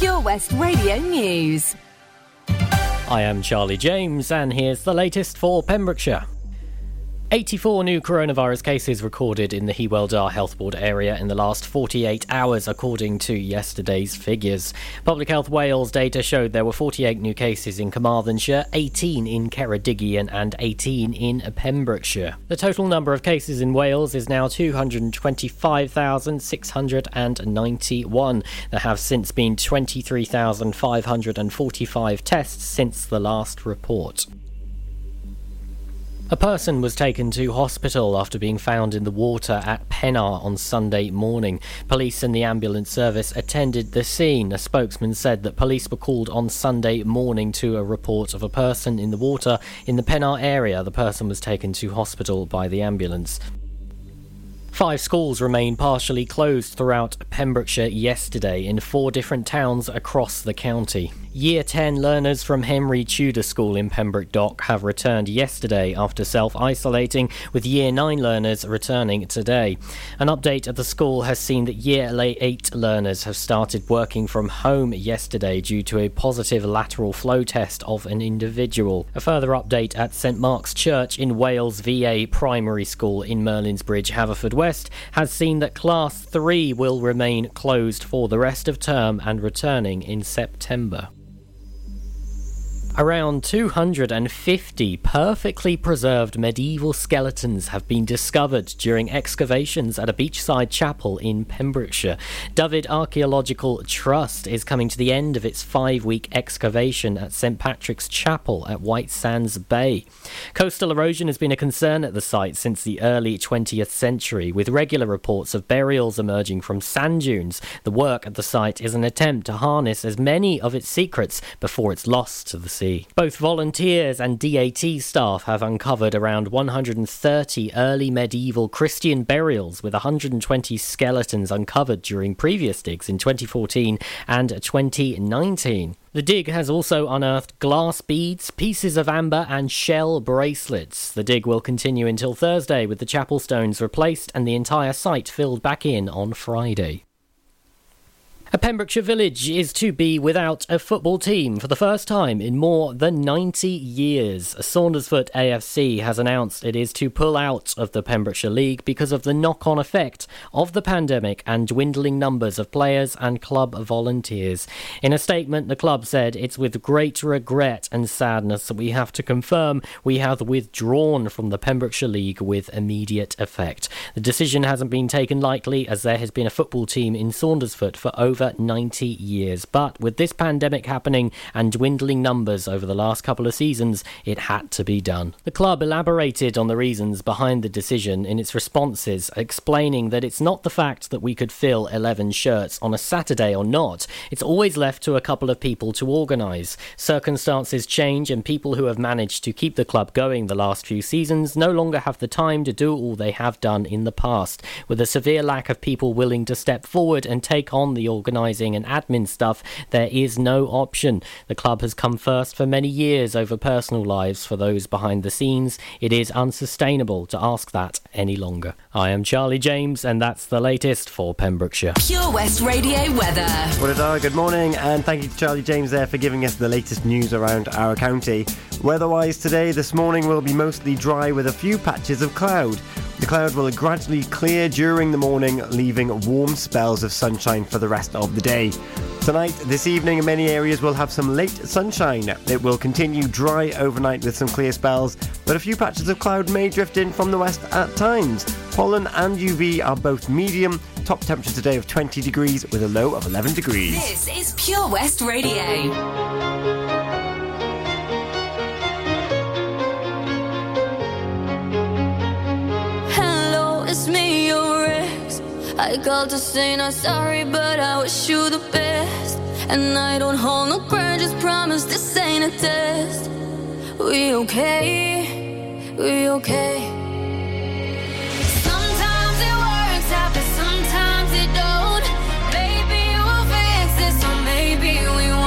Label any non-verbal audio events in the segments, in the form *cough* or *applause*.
Pure West Radio News. I am Charlie James, and here's the latest for Pembrokeshire. 84 new coronavirus cases recorded in the Hywel Dda Health Board area in the last 48 hours, according to yesterday's figures. Public Health Wales data showed there were 48 new cases in Carmarthenshire, 18 in Ceredigion, and 18 in Pembrokeshire. The total number of cases in Wales is now 225,691. There have since been 23,545 tests since the last report. A person was taken to hospital after being found in the water at Pennar on Sunday morning. Police and the ambulance service attended the scene. A spokesman said that police were called on Sunday morning to a report of a person in the water in the Pennar area. The person was taken to hospital by the ambulance. Five schools remain partially closed throughout Pembrokeshire yesterday in four different towns across the county. Year 10 learners from Henry Tudor School in Pembroke Dock have returned yesterday after self isolating, with Year 9 learners returning today. An update at the school has seen that Year 8 learners have started working from home yesterday due to a positive lateral flow test of an individual. A further update at St Mark's Church in Wales VA Primary School in Merlin's Bridge, Haverfordwest, has seen that Class 3 will remain closed for the rest of term and returning in September. Around 250 perfectly preserved medieval skeletons have been discovered during excavations at a beachside chapel in Pembrokeshire. Dyfed Archaeological Trust is coming to the end of its five week excavation at St Patrick's Chapel at White Sands Bay. Coastal erosion has been a concern at the site since the early 20th century, with regular reports of burials emerging from sand dunes. The work at the site is an attempt to harness as many of its secrets before it's lost to the sea. Both volunteers and DAT staff have uncovered around 130 early medieval Christian burials with 120 skeletons uncovered during previous digs in 2014 and 2019. The dig has also unearthed glass beads, pieces of amber, and shell bracelets. The dig will continue until Thursday with the chapel stones replaced and the entire site filled back in on Friday. A Pembrokeshire village is to be without a football team for the first time in more than 90 years. Saundersfoot AFC has announced it is to pull out of the Pembrokeshire League because of the knock on effect of the pandemic and dwindling numbers of players and club volunteers. In a statement, the club said it's with great regret and sadness that we have to confirm we have withdrawn from the Pembrokeshire League with immediate effect. The decision hasn't been taken lightly as there has been a football team in Saundersfoot for over over 90 years. But with this pandemic happening and dwindling numbers over the last couple of seasons, it had to be done. The club elaborated on the reasons behind the decision in its responses, explaining that it's not the fact that we could fill 11 shirts on a Saturday or not, it's always left to a couple of people to organise. Circumstances change, and people who have managed to keep the club going the last few seasons no longer have the time to do all they have done in the past. With a severe lack of people willing to step forward and take on the organisation, organising and admin stuff, there is no option. The club has come first for many years over personal lives for those behind the scenes. It is unsustainable to ask that any longer. I am Charlie James, and that's the latest for Pembrokeshire. Pure West Radio weather. What a day, good morning, and thank you to Charlie James there for giving us the latest news around our county. Weather-wise today, this morning will be mostly dry with a few patches of cloud. The cloud will gradually clear during the morning, leaving warm spells of sunshine for the rest of the day. Tonight, this evening, many areas will have some late sunshine. It will continue dry overnight with some clear spells, but a few patches of cloud may drift in from the west at times. Pollen and UV are both medium. Top temperature today of 20 degrees with a low of 11 degrees. This is Pure West Radio. Me, your ex. I called to say not sorry, but I wish you the best. And I don't hold no grudges, promise this ain't a test. We okay, we okay. no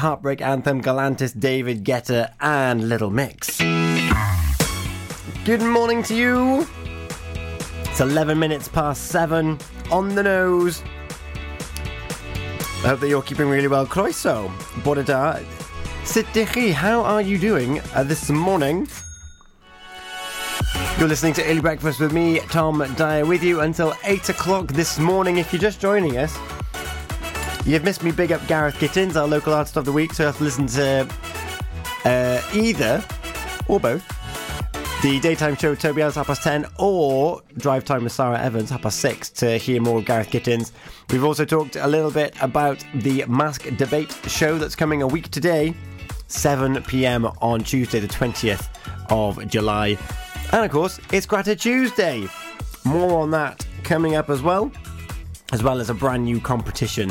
Heartbreak Anthem, Galantis, David Guetta, and Little Mix. Good morning to you. It's 11 minutes past 7 on the nose. I hope that you're keeping really well. Croeso, Bodada, Sitichi, how are you doing uh, this morning? You're listening to Early Breakfast with me, Tom Dyer, with you until 8 o'clock this morning. If you're just joining us, you've missed me. Big up Gareth Gittins, our local artist of the week. So you have to listen to uh, either or both the daytime show with Toby Ellis half past 10 or drive time with Sarah Evans half past 6 to hear more of Gareth Gittins. We've also talked a little bit about the Mask Debate show that's coming a week today, 7 pm on Tuesday, the 20th of July. And of course, it's Grata Tuesday. More on that coming up as well, as well as a brand new competition.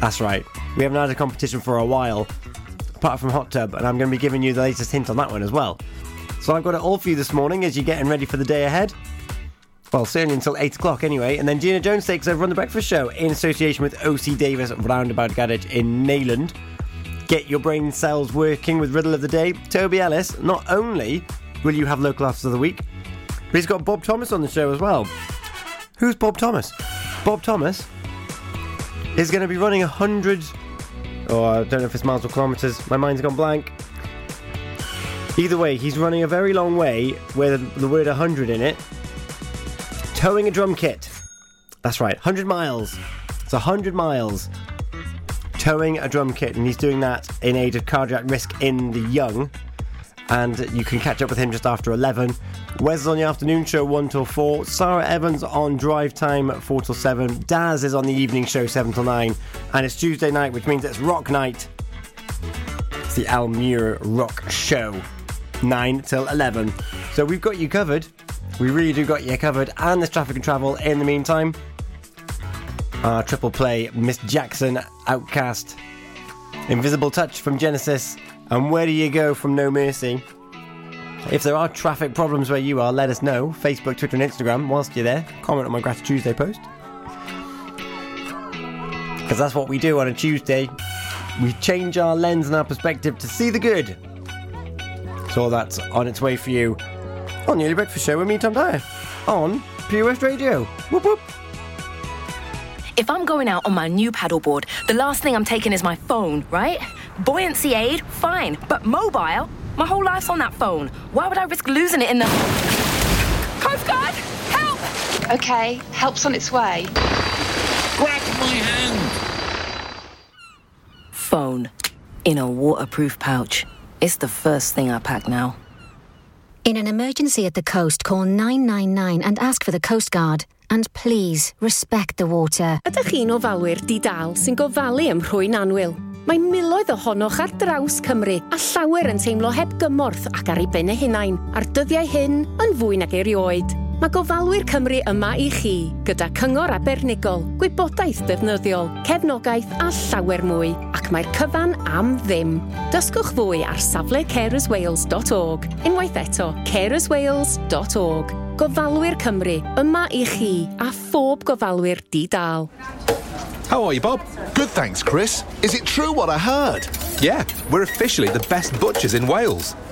That's right, we haven't had a competition for a while, apart from Hot Tub, and I'm going to be giving you the latest hint on that one as well. So I've got it all for you this morning as you're getting ready for the day ahead. Well, certainly until 8 o'clock anyway. And then Gina Jones takes over on The Breakfast Show in association with OC Davis Roundabout Garage in Neyland. Get your brain cells working with Riddle of the Day. Toby Ellis, not only will you have local artists of the week, but he's got Bob Thomas on the show as well. Who's Bob Thomas? Bob Thomas is going to be running 100, oh, I don't know if it's miles or kilometres, my mind's gone blank. Either way, he's running a very long way with the word 100 in it, towing a drum kit. That's right, 100 miles. It's 100 miles towing a drum kit, and he's doing that in aid of cardiac risk in the young. And you can catch up with him just after 11. Wes is on the afternoon show 1 till 4. Sarah Evans on drive time 4 till 7. Daz is on the evening show 7 till 9. And it's Tuesday night, which means it's rock night. It's the Al Muir Rock Show 9 till 11. So we've got you covered. We really do got you covered. And there's traffic and travel in the meantime. Our triple play Miss Jackson, OutKast, Invisible Touch from Genesis, and Where Do You Go from No Mercy. If there are traffic problems where you are, let us know. Facebook, Twitter, and Instagram whilst you're there. Comment on my Gratitude Tuesday post. Because that's what we do on a Tuesday. We change our lens and our perspective to see the good. So that's on its way for you on the Early Breakfast Show with me, Tom Dyer, on Pure West Radio. Whoop whoop. If I'm going out on my new paddleboard, the last thing I'm taking is my phone, right? Buoyancy aid, fine. But mobile? My whole life's on that phone. Why would I risk losing it in the. Coast Guard! Help! Okay, help's on its way. Grab my hand! Phone. In a waterproof pouch. It's the first thing I pack now. In an emergency at the coast, call 999 and ask for the Coast Guard. And please, respect the water. Ydych chi'n ofalwyr di-dal sy'n gofalu ym Rhwy'n Anwyl? Mae miloedd ohonoch ar draws Cymru a llawer yn teimlo heb gymorth ac ar ei ben eu hunain a'r dyddiau hyn yn fwy nag erioed. Mae gofalwyr Cymru yma i chi, gyda cyngor abernigol, gwybodaeth defnyddiol, cefnogaeth a llawer mwy, ac mae'r cyfan am ddim. Dysgwch fwy ar safle carerswales.org, unwaith eto carerswales.org. Gofalwyr Cymru, yma i chi a phob gofalwyr di-dal. How are you, Bob? Good, thanks, Chris. Is it true what I heard? Yeah, we're officially the best butchers in Wales.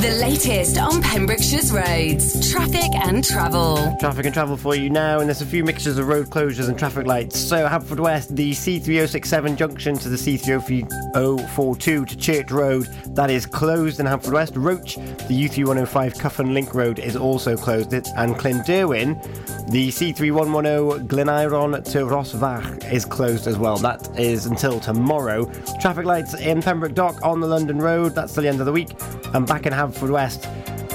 The latest on Pembrokeshire's roads, traffic and travel. Traffic and travel for you now, and there's a few mixtures of road closures and traffic lights. So, Haverfordwest, the C3067 junction to the C3042 to Church Road, that is closed in Haverford West. Roch, the U3105 Cuffin Link Road is also closed, and Clynderwin, the C3110 Gleniron to Rosvach is closed as well. That is until tomorrow. Traffic lights in Pembroke Dock on the London Road, that's till the end of the week, and back in Haverford For west.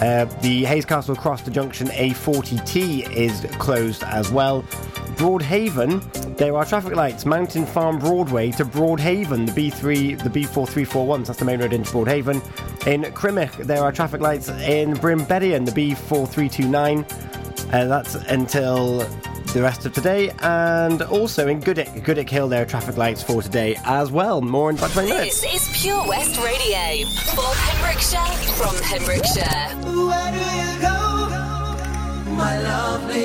Uh, the Hayscastle Cross to Junction A40T is closed as well. Broadhaven, there are traffic lights. Mountain Farm Broadway to Broadhaven, the B3, the B4341, that's the main road into Broadhaven. In Crymych, there are traffic lights in Brynberian, the B4329. Uh, that's until the rest of today, and also in Goodwick, Goodwick Hill, there are traffic lights for today as well. More in about 20 minutes. This is Pure West Radio for Pembrokeshire from Pembrokeshire. Where do you go, my lovely?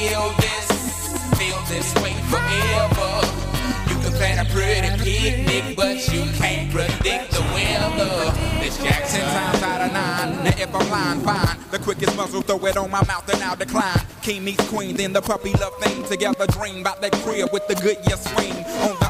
Feel this, feel this way forever. You can plan a pretty picnic, but you can't predict the weather. Miss Jackson times out of nine. Now if I'm lying, fine. The quickest muzzle, throw it on my mouth and I'll decline. King meets queen, then the puppy love thing. Together dream about that crib with the good year swing. On the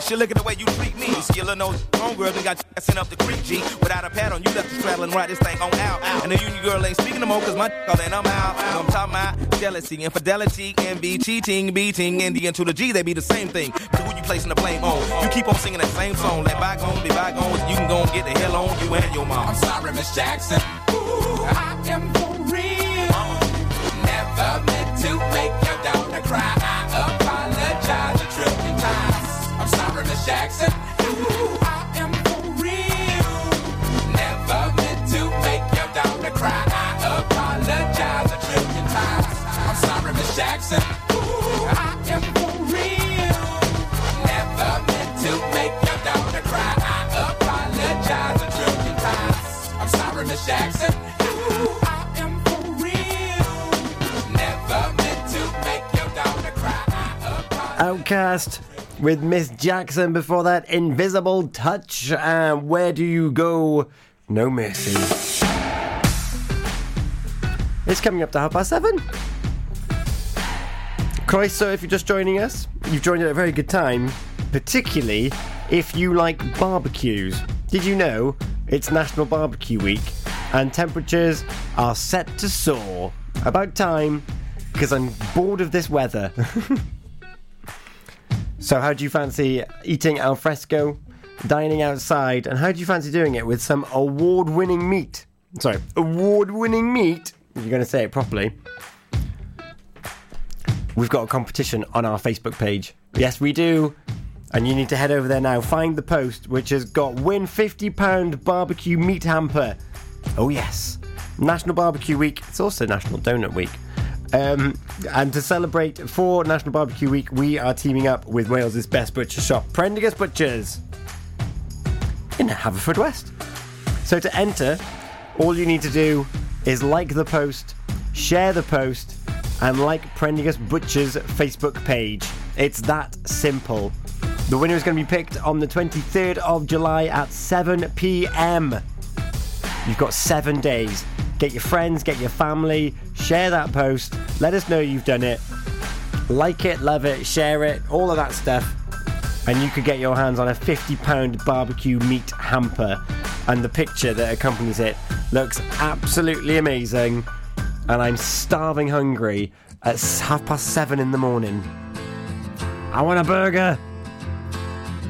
She look at the way you treat me. Skillin' those homegirl done got you sent up the creek, G. Without a pad on, you left the straddle right this thing on out. And the union girl ain't speaking no more, cause my *laughs* call and I'm out. I'm talking about? Jealousy, infidelity, envy, cheating, beating, and the N to the G, they be the same thing. But who you placing the blame on? You keep on singing that same song. Let bygones be bygones. You can go and get the hell on you and your mom. I'm sorry, Miss Jackson. Ooh, I am for real. Never meant to make your daughter cry. Jackson. Ooh, I am for real. Never meant to make your daughter cry. I apologize a trillion times. I'm sorry, Miss Jackson. Ooh, I am for real. Never meant to make your daughter cry. I apologize a trillion times. I'm sorry, Miss Jackson. Ooh, I am for real. Never meant to make your daughter cry. OutKast with Miss Jackson before that Invisible Touch. And where do you go? No mercy. It's coming up to half past seven. Christ, so if you're just joining us, you've joined at a very good time, particularly if you like barbecues. Did you know it's National Barbecue Week and temperatures are set to soar? About time, because I'm bored of this weather. *laughs* So, how do you fancy eating al fresco, dining outside, and how do you fancy doing it with some award winning meat? Sorry, award winning meat? If you're going to say it properly. We've got a competition on our Facebook page. Yes, we do. And you need to head over there now. Find the post, which has got win £50 barbecue meat hamper. Oh, yes. National Barbecue Week. It's also National Donut Week. Um, and to celebrate for National Barbecue Week, we are teaming up with Wales' best butcher shop, Prendergast Butchers, in Haverfordwest. So to enter, all you need to do is like the post, share the post, and like Prendergast Butchers' Facebook page. It's that simple. The winner is going to be picked on the 23rd of July at 7 p.m. You've got seven days. Get your friends, get your family, share that post. Let us know you've done it. Like it, love it, share it, all of that stuff. And you could get your hands on a £50 barbecue meat hamper. And the picture that accompanies it looks absolutely amazing. And I'm starving hungry at half past seven in the morning. I want a burger!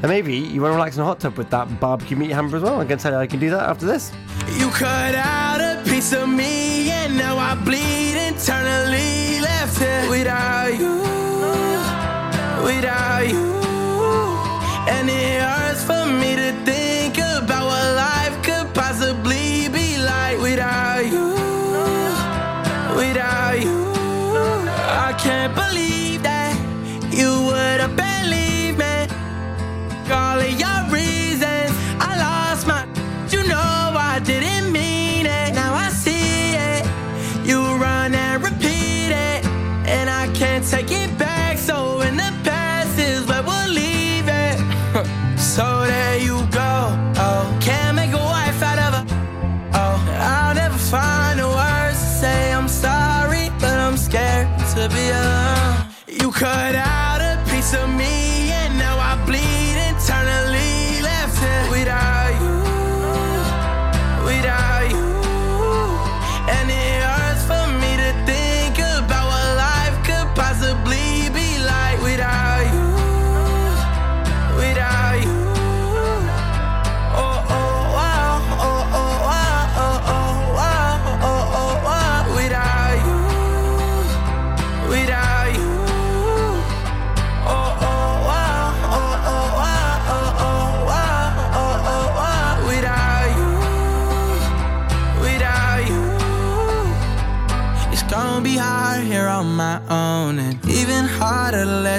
And maybe you want to relax in a hot tub with that barbecue meat hamper as well. I can tell you I can do that after this. You cut out into me, and now I bleed internally. Left it without you, without you, and it hurts for me to think.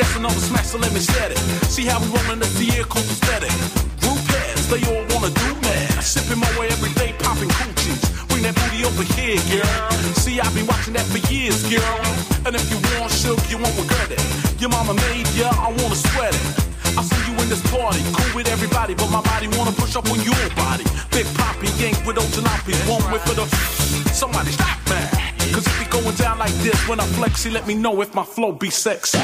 Dancing on the smash, so let me set it. See how we rolling up the air, cool aesthetic. Group heads, they all wanna do man. Sipping my way every day, popping coochies. Bring that booty over here, girl. See, I've been watching that for years, girl. And if you want sugar, you won't regret it. Your mama made ya, I wanna sweat it. I see you in this party, cool with everybody, but my body wanna push up on your body. Big Poppy, gang with old jalopies, one with for the. Somebody stop like this. When I flex, she let me know if my flow be sexy.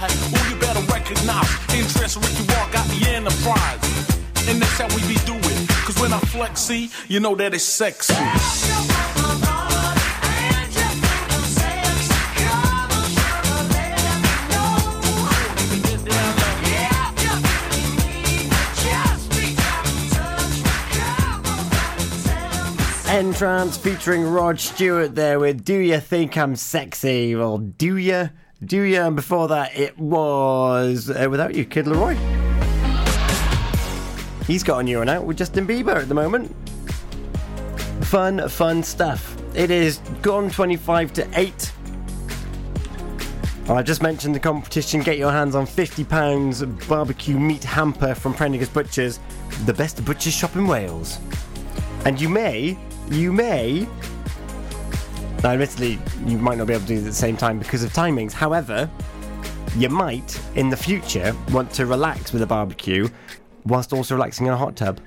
You better recognize? Interest, the enterprise. And that's how we be doing. Cause when I flex, see, you know that it's sexy. N-Trance featuring Rod Stewart there with Do You Think I'm Sexy? Well, do ya? Do ya? And before that, it was uh, Without You, Kid LAROI. He's got a new one out with Justin Bieber at the moment. Fun, fun stuff. It is gone 25 to 8. I just mentioned the competition. Get your hands on £50 barbecue meat hamper from Prendergast Butchers, the best butcher's shop in Wales. And you may, you may. Now, admittedly, you might not be able to do it at the same time because of timings. However, you might, in the future, want to relax with a barbecue whilst also relaxing in a hot tub.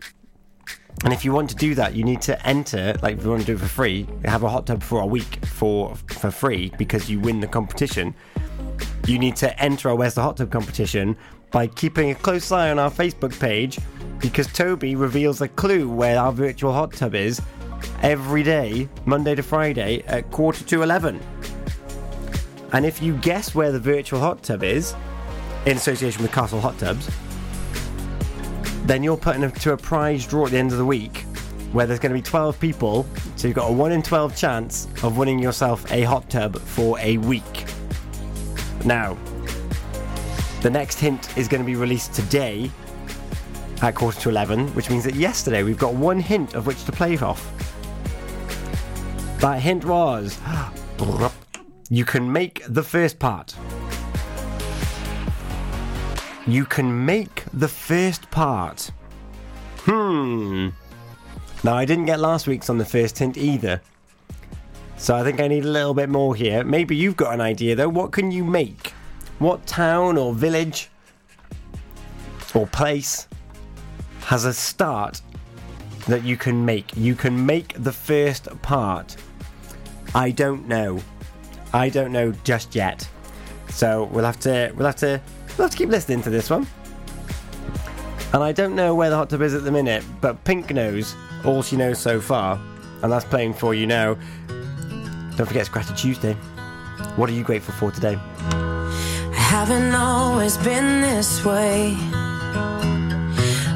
And if you want to do that, you need to enter, like if you want to do it for free, have a hot tub for a week for for free because you win the competition. You need to enter our Where's the Hot Tub competition by keeping a close eye on our Facebook page because Toby reveals a clue where our virtual hot tub is every day, Monday to Friday at quarter to 11. And if you guess where the virtual hot tub is, in association with Castle Hot Tubs, then you're putting it to a prize draw at the end of the week where there's going to be 12 people, so you've got a 1 in 12 chance of winning yourself a hot tub for a week. Now, the next hint is going to be released today at quarter to 11, which means that yesterday we've got one hint of which to play off. That hint was *gasps* you can make the first part. You can make the first part. Hmm. Now, I didn't get last week's on the first hint either. So I think I need a little bit more here. Maybe you've got an idea though. What can you make? What town or village or place has a start that you can make? You can make the first part. I don't know. I don't know just yet. So we'll have to we'll have to we'll have to keep listening to this one. And I don't know where the hot tub is at the minute, but Pink knows all she knows so far, and that's playing for you now. Don't forget it's Gratitude Tuesday. What are you grateful for today? I haven't always been this way.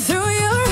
threw your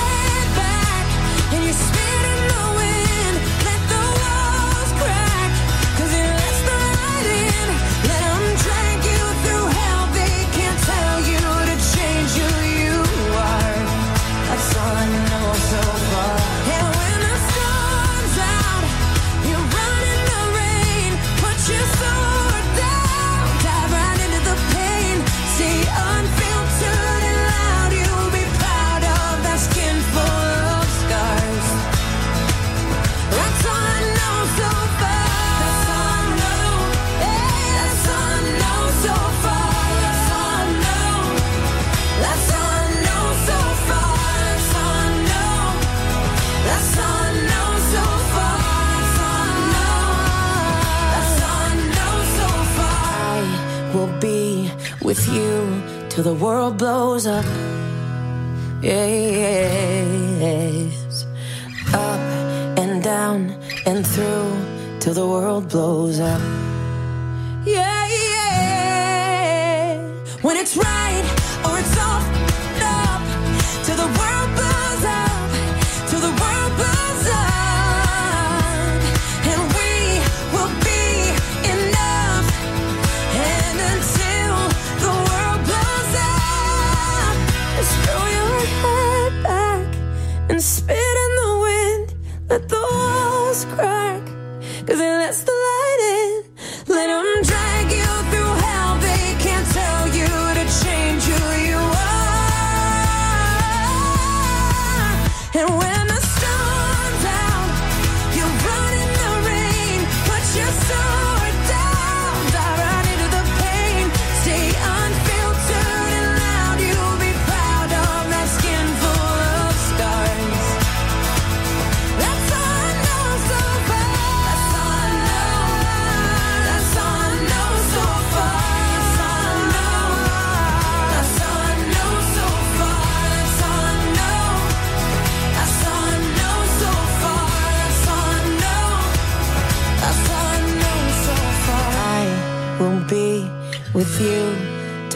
with you till the world blows up. Yes. Up and down and through till the world blows up. Yeah, yeah. When it's right or it's off, up till the world Let the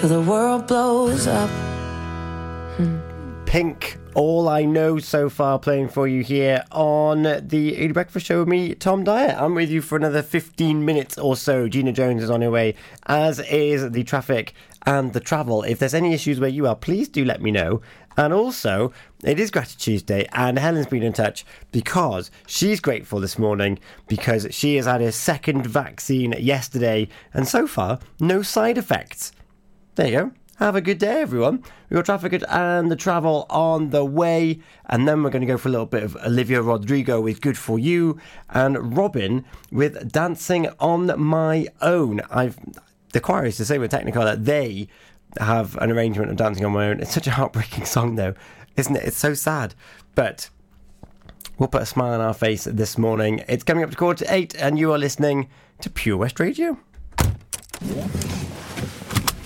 till the world blows up. Pink, all I know so far, playing for you here on the Early Breakfast Show with me, Tom Dyer. I'm with you for another 15 minutes or so. Gina Jones is on her way, as is the traffic and the travel. If there's any issues where you are, please do let me know. And also, it is Gratitude Day, and Helen's been in touch because she's grateful this morning because she has had her second vaccine yesterday, and so far, no side effects. There you go. Have a good day, everyone. We've got traffic and the travel on the way, and then we're going to go for a little bit of Olivia Rodrigo with Good For You, and Robyn with Dancing on My Own. I've The choir is to say with Technicolor that they have an arrangement of Dancing on My Own. It's such a heartbreaking *laughs* song, though, isn't it? It's so sad. But we'll put a smile on our face this morning. It's coming up to quarter to eight, and you are listening to Pure West Radio.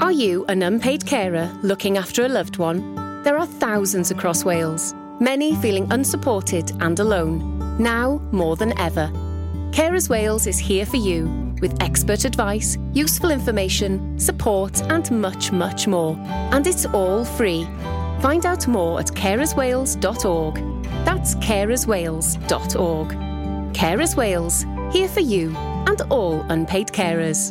Are you an unpaid carer looking after a loved one? There are thousands across Wales, many feeling unsupported and alone, now more than ever. Carers Wales is here for you with expert advice, useful information, support, and much, much more. And it's all free. Find out more at carerswales.org. That's carerswales.org. Carers Wales, here for you and all unpaid carers.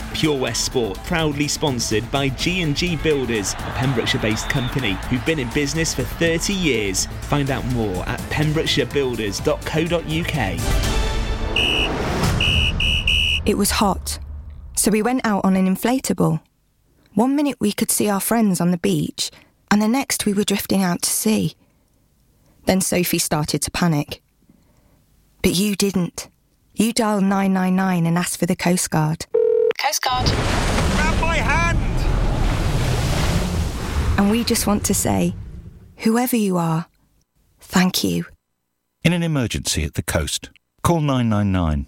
Pure West Sport, proudly sponsored by G&G Builders, a Pembrokeshire-based company who've been in business for 30 years. Find out more at pembrokeshirebuilders.co.uk. It was hot, so we went out on an inflatable. One minute we could see our friends on the beach, and the next we were drifting out to sea. Then Sophie started to panic. But you didn't. You dialed 999 and asked for the Coast Guard. Coast Guard. Grab my hand! And we just want to say, whoever you are, thank you. In an emergency at the coast, call 999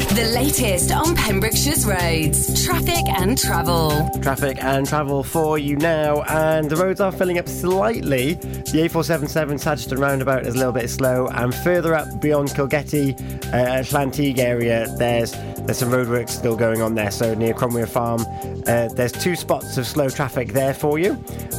The latest on Pembrokeshire's roads, traffic and travel. Traffic and travel for you now, and the roads are filling up slightly. The A477 Sageston roundabout is a little bit slow, and further up beyond Kilgetty, uh, Llanteg area, there's there's some roadworks still going on there. So near Cromwell Farm, uh, there's two spots of slow traffic there for you,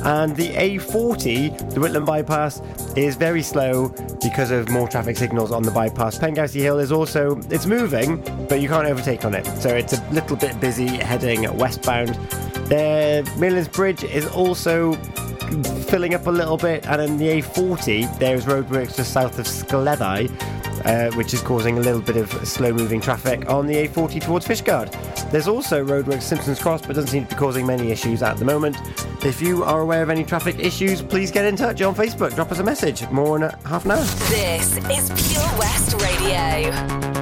and the A40, the Whitland bypass, is very slow because of more traffic signals on the bypass. Pengousey Hill is also it's moving, but you can't overtake on it, so it's a little bit busy heading westbound. The Midlands Bridge is also filling up a little bit, and in the A40 there's roadworks just south of Scleddau, uh, which is causing a little bit of slow-moving traffic on the A40 towards Fishguard. There's also roadworks Simpsons Cross, but doesn't seem to be causing many issues at the moment. If you are aware of any traffic issues, please get in touch on Facebook. Drop us a message. More in half an hour. This is Pure West Radio.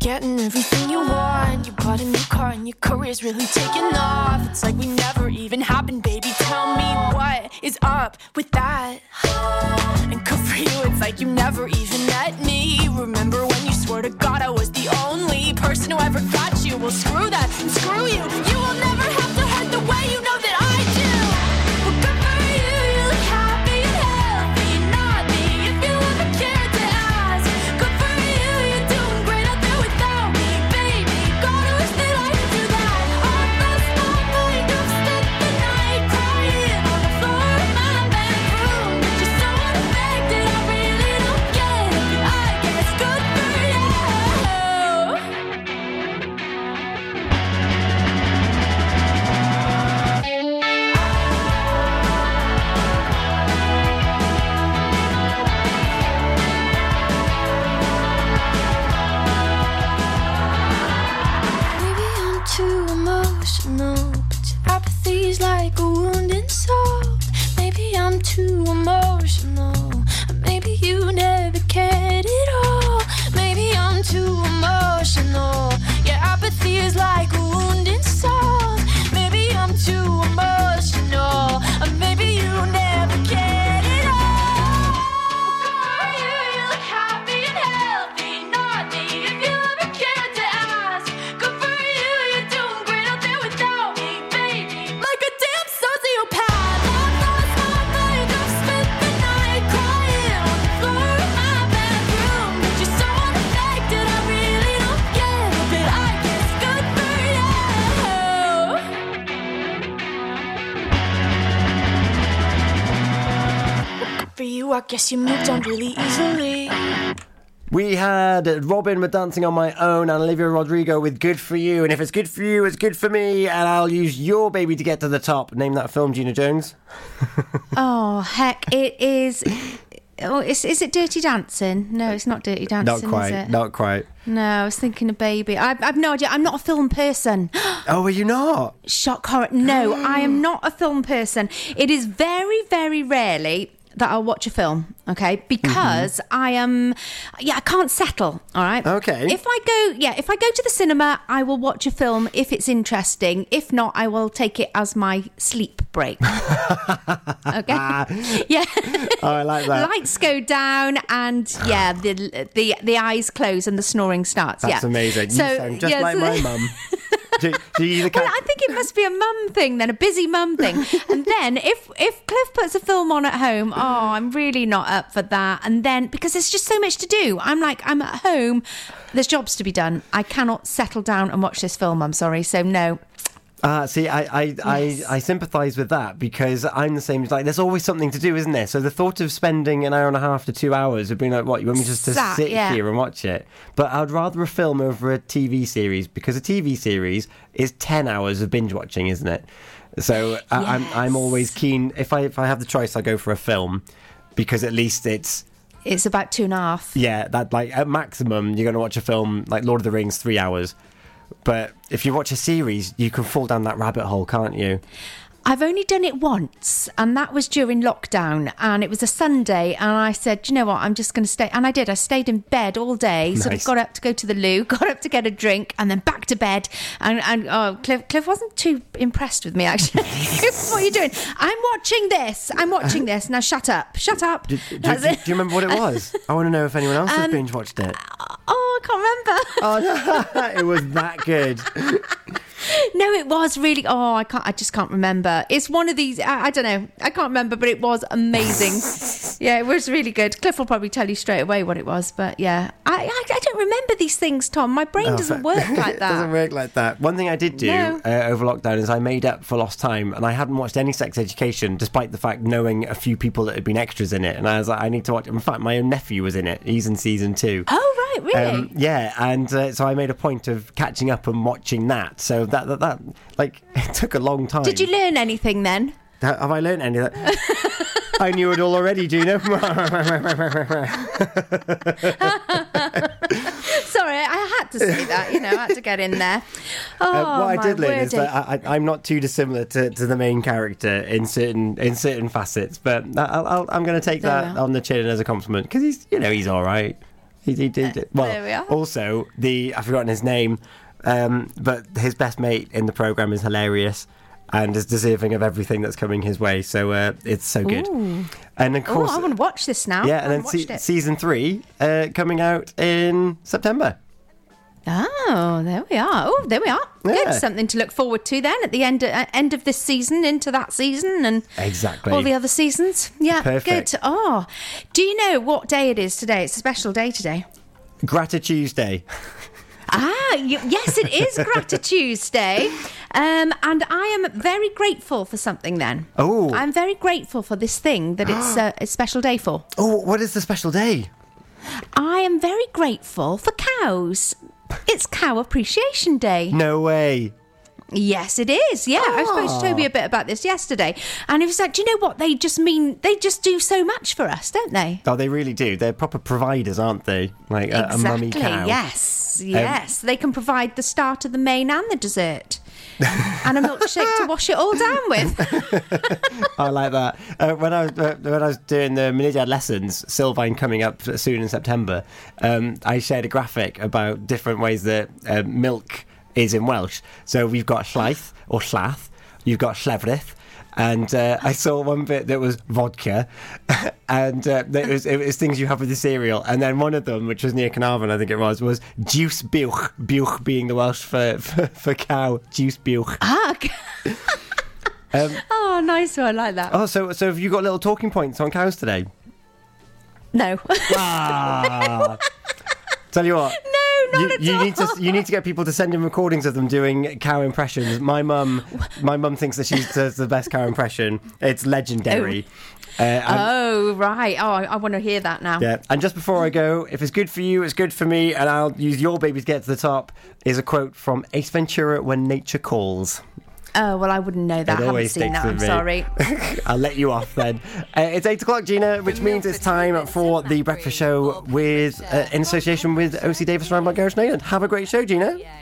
Getting everything you want. You bought a new car and your career's really taking off. It's like we never even happened, baby. Tell me what is up with that. And good for you, it's like you never even met me. Remember when you swore to God I was the only person who ever got you? Well, screw that and screw you. You will never have to hurt the way you know you, I guess you moved on really easily. We had Robyn with Dancing on My Own and Olivia Rodrigo with Good For You. And if it's good for you, it's good for me. And I'll use your baby to get to the top. Name that film, Gina Jones. *laughs* Oh heck, it is. Oh, is, is it Dirty Dancing? No, it's not Dirty Dancing. not Is quite. it? Not quite. No, I was thinking of Baby. I, I've no idea. I'm not a film person. *gasps* Oh, are you not? Shock horror. No, I am *gasps* not a film person. It is very, very rarely that I'll watch a film, okay? Mm-hmm. Because I am, yeah, I can't settle, all right? Okay. If I go, yeah, if I go to the cinema, I will watch a film if it's interesting. If not, I will take it as my sleep break. *laughs* okay? *laughs* yeah. Oh, I like that. Lights go down and yeah, the the the eyes close and the snoring starts. That's yeah. amazing. You sound just like so- my mum. *laughs* do, do you the well, I think it must be a mum thing then, a busy mum thing. and then if if Cliff puts a film on at home, oh, I'm really not up for that. And then because there's just so much to do, I'm like, I'm at home. There's jobs to be done. I cannot settle down and watch this film. I'm sorry. So no. Ah, see, I, I, I, I sympathise with that because I'm the same. Like, there's always something to do, isn't there? So the thought of spending an hour and a half to two hours of being like, what, you want me just to Sat, sit yeah. here and watch it? But I'd rather a film over a TV series because a TV series is 10 hours of binge watching, isn't it? So I, I'm, I'm always keen. If I, if I have the choice, I go for a film because at least it's It's about two and a half. yeah, that like at maximum you're going to watch a film like Lord of the Rings three hours. But if you watch a series, you can fall down that rabbit hole, can't you? I've only done it once, and that was during lockdown. And it was a Sunday, and I said, you know what? I'm just going to stay." And I did. I stayed in bed all day. Sort of got up to go to the loo, *laughs* got up to get a drink, and then back to bed. And and oh, Cliff, Cliff wasn't too impressed with me actually. *laughs* what are you doing? I'm watching this. I'm watching this. Now shut up. Shut up. Do, do- do- do you remember what it was? *laughs* I want to know if anyone else has Um, binge watched it. Oh, I can't remember. Oh, no, it was that good. No, it was really. Oh, I can't. I just can't remember. It's one of these. I, I don't know. I can't remember, but it was amazing. yeah, it was really good. Cliff will probably tell you straight away what it was, but yeah, I I, I don't remember these things, Tom. My brain Oh, doesn't work like *laughs* it doesn't that. work like that. One thing I did do No. uh, over lockdown is I made up for lost time, and I hadn't watched any Sex Education, despite the fact knowing a few people that had been extras in it. And I was like, I need to watch. In fact, my own nephew was in it. He's in season two. Oh right, really? Um, yeah, and uh, so I made a point of catching up and watching that. So that that, that like *laughs* it took a long time. Did you learn anything then? Have I learned any of that? *laughs* I knew it all already, Gina. *laughs* Sorry, I had to say that. You know, I had to get in there. Oh, Uh, what I did learn is that I, I'm not too dissimilar to, to the main character in certain in certain facets, but I- I'll, I'll, I'm going to take There that on the chin as a compliment because he's you know he's all right. He, he did well. there we are. Also, the I've forgotten his name, um, but his best mate in the program is hilarious and is deserving of everything that's coming his way. So uh, it's so good. Ooh. And of course, I want to watch this now. yeah, and then se- season three uh, coming out in September. Oh, there we are. Oh, there we are. Yeah. Good. Something to look forward to then at the end uh, end of this season, into that season, and Exactly. all the other seasons. Yeah, Perfect. good. Oh, do you know what day it is today? It's a special day today. Gratitude Tuesday. Ah, yes, it is *laughs* Gratitude Day. Um, and I am very grateful for something then. Oh. I'm very grateful for this thing that it's *gasps* uh, a special day for. Oh, what is the special day? I am very grateful for cows. It's Cow Appreciation Day. No way. Yes, it is. Yeah, I spoke to Ah. Toby a bit about this yesterday, and he was like, "Do you know what? They just mean they just do so much for us, don't they?" Oh, they really do. They're proper providers, aren't they? Like a, a mummy exactly. cow. Um, Yes, yes. they can provide the starter, the main, and the dessert, and a milkshake to wash it all down with. *laughs* I like that. Uh, when I was uh, when I was doing the Mynediad lessons, Sylfaen coming up soon in September, um, I shared a graphic about different ways that uh, milk is in Welsh. So we've got llaeth or llath, you've got llefrith. And uh, I saw one bit that was vodka, *laughs* and uh, that was, it was things you have with the cereal. And then one of them, which was near Carnarvon, I think it was, was juice buwch. Buwch being the Welsh for, *laughs* for, for cow, juice buwch. ah. *laughs* Um, oh, nice one. I like that. oh, so so have you got little talking points on cows today? No. Ah. Tell you what. No, you, at you all. need to you need to get people to send in recordings of them doing cow impressions. My mum, *laughs* my mum thinks that she does the best cow impression. It's legendary. Uh, oh, right. Oh, I, I want to hear that now. yeah, and just before I go, if it's good for you, it's good for me, and I'll use your baby to get to the top. Is a quote from Ace Ventura: "When nature calls." Oh, well, I wouldn't know that. It I haven't seen that. I'm me. sorry. *laughs* I'll let you off then. *laughs* Uh, it's eight o'clock, Gina, which means it's time for the breakfast show with uh, in association with OC Davis around Montgomery Snowland. Have a great show, Gina.